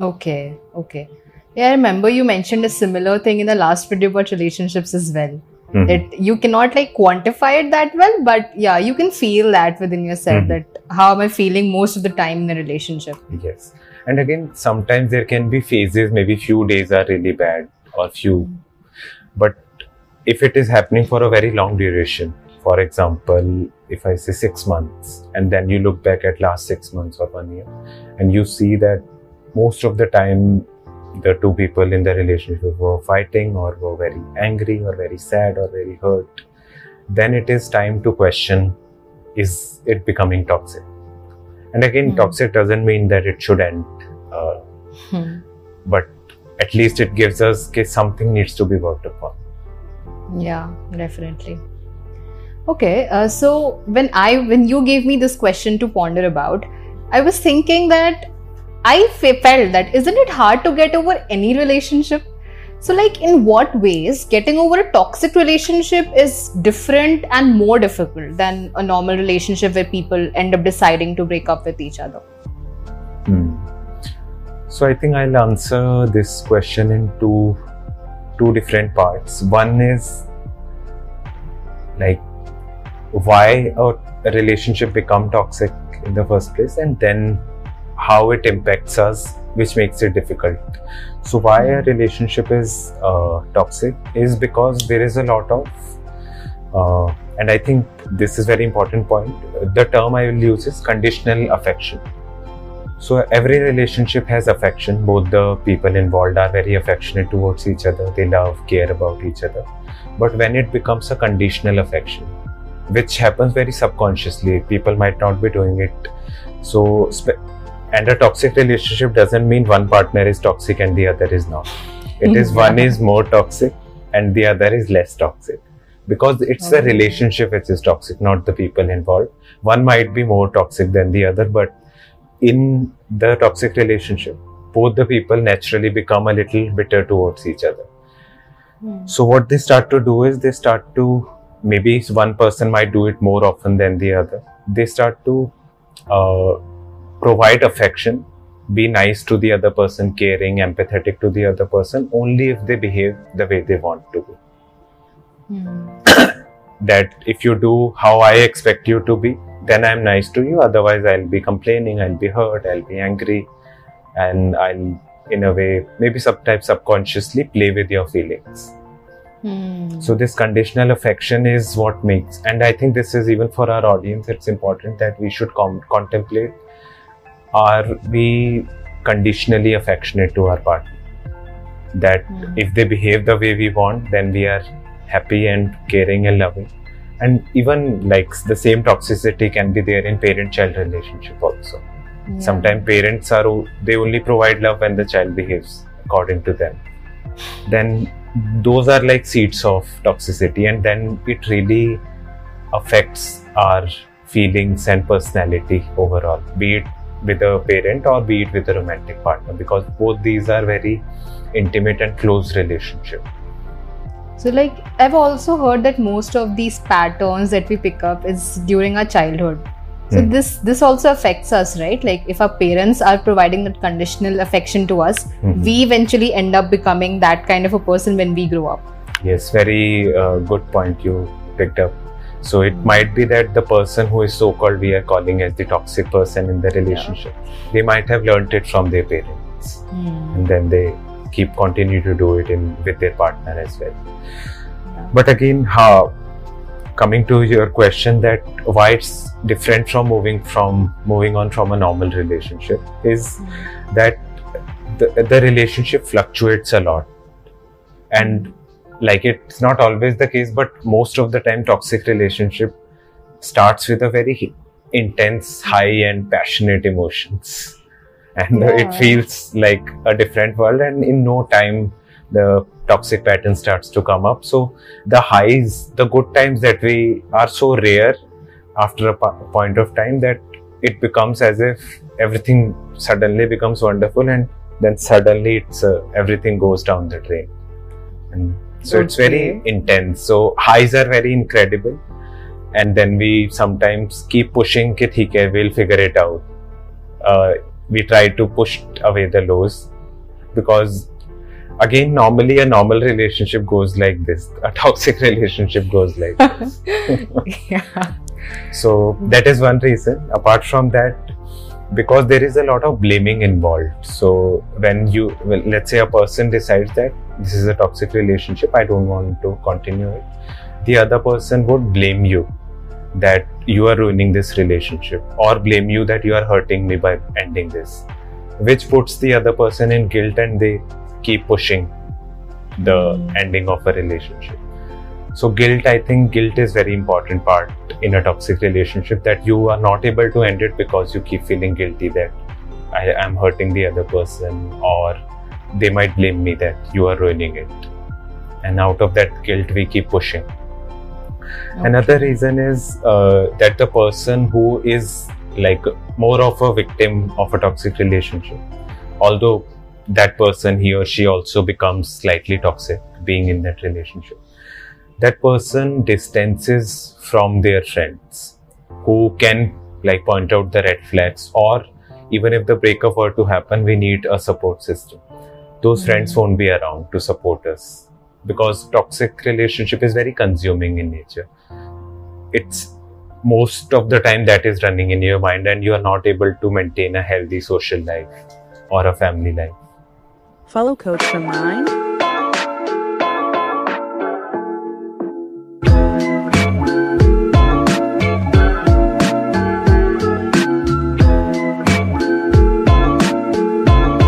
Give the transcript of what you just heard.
Okay, okay. Yeah, I remember you mentioned a similar thing in the last video about relationships as well. Mhm. It you cannot like quantify it that well, but yeah, you can feel that within yourself Mhm. that how am I feeling most of the time in a relationship. Yes. And again, sometimes there can be phases, maybe few days are really bad or few. But if it is happening for a very long duration, for example, if I say six months, and then you look back at last six months or one year, and you see that most of the time the two people in the relationship were fighting or were very angry or very sad or very hurt, then it is time to question is it becoming toxic? And again, Hmm. toxic doesn't mean that it should end, uh, Hmm. but at least it gives us okay, something needs to be worked upon. Yeah, definitely. Okay, uh, so when I when you gave me this question to ponder about, I was thinking that I felt that isn't it hard to get over any relationship? So, like, in what ways getting over a toxic relationship is different and more difficult than a normal relationship where people end up deciding to break up with each other? Hmm. So I think I'll answer this question in two two different parts. One is like why a, a relationship become toxic in the first place, and then how it impacts us, which makes it difficult. So why a relationship is uh, toxic is because there is a lot of uh, and I think this is very important point. The term I will use is conditional affection. So every relationship has affection. Both the people involved are very affectionate towards each other. They love, care about each other. But when it becomes a conditional affection, which happens very subconsciously, people might not be doing it. So, spe- and a toxic relationship doesn't mean one partner is toxic and the other is not. It is mm-hmm. one is more toxic and the other is less toxic because it's the mm-hmm. Oh. relationship which is toxic, not the people involved. One might be more toxic than the other, but in the toxic relationship, both the people naturally become a little bitter towards each other. Hmm. So, what they start to do is they start to maybe one person might do it more often than the other. They start to uh, provide affection, be nice to the other person, caring, empathetic to the other person, only if they behave the way they want to be Hmm. that if you do how I expect you to be, then I'm nice to you. Otherwise, I'll be complaining, I'll be hurt, I'll be angry, and I'll, in a way, maybe sometimes subconsciously play with your feelings. Hmm. So, this conditional affection is what makes, and I think this is even for our audience, it's important that we should com- contemplate are we conditionally affectionate to our partner? That Hmm. if they behave the way we want, then we are happy and caring and loving. And even like the same toxicity can be there in parent-child relationship also. Yeah. Sometimes parents are they only provide love when the child behaves according to them. Then those are like seeds of toxicity, and then it really affects our feelings and personality overall, be it with a parent or be it with a romantic partner, because both these are very intimate and close relationship. So, like, I've also heard that most of these patterns that we pick up is during our childhood. So Hmm. this this also affects us, right? Like, if our parents are providing that conditional affection to us, Mhm. we eventually end up becoming that kind of a person when we grow up. Yes, very uh, good point you picked up. So it Mm. might be that the person who is so called we are calling as the toxic person in the relationship, they might have learnt it from their parents, and then they keep continue to do it in with their partner as well. Yeah. But again, how coming to your question that why it's different from moving from moving on from a normal relationship is that the, the relationship fluctuates a lot and like it's not always the case but most of the time toxic relationship starts with a very intense high and passionate emotions. And uh, it feels like a different world and in no time the toxic pattern starts to come up. So the highs the good times that we are so rare after a point of time that it becomes as if everything suddenly becomes wonderful and then suddenly it's uh, everything goes down the drain. And so okay. it's very intense. So highs are very incredible. And then we sometimes keep pushing, ki, hai, we'll figure it out. Uh, we try to push away the lows because again normally a normal relationship goes like this a toxic relationship goes like this yeah so that is one reason apart from that because there is a lot of blaming involved so when you well, let's say a person decides that this is a toxic relationship i don't want to continue it the other person would blame you that you are ruining this relationship or blame you that you are hurting me by ending this which puts the other person in guilt and they keep pushing the Mm. ending of a relationship so guilt i think guilt is very important part in a toxic relationship that you are not able to end it because you keep feeling guilty that i am hurting the other person or they might blame me that you are ruining it. And out of that guilt we keep pushing. Another reason is uh, that the person who is like more of a victim of a toxic relationship, although that person he or she also becomes slightly toxic being in that relationship, that person distances from their friends who can like point out the red flags or even if the breakup were to happen, we need a support system. Those friends Mm. won't be around to support us because toxic relationship is very consuming in nature it's most of the time that is running in your mind and you are not able to maintain a healthy social life or a family life Follow Coach for Mind,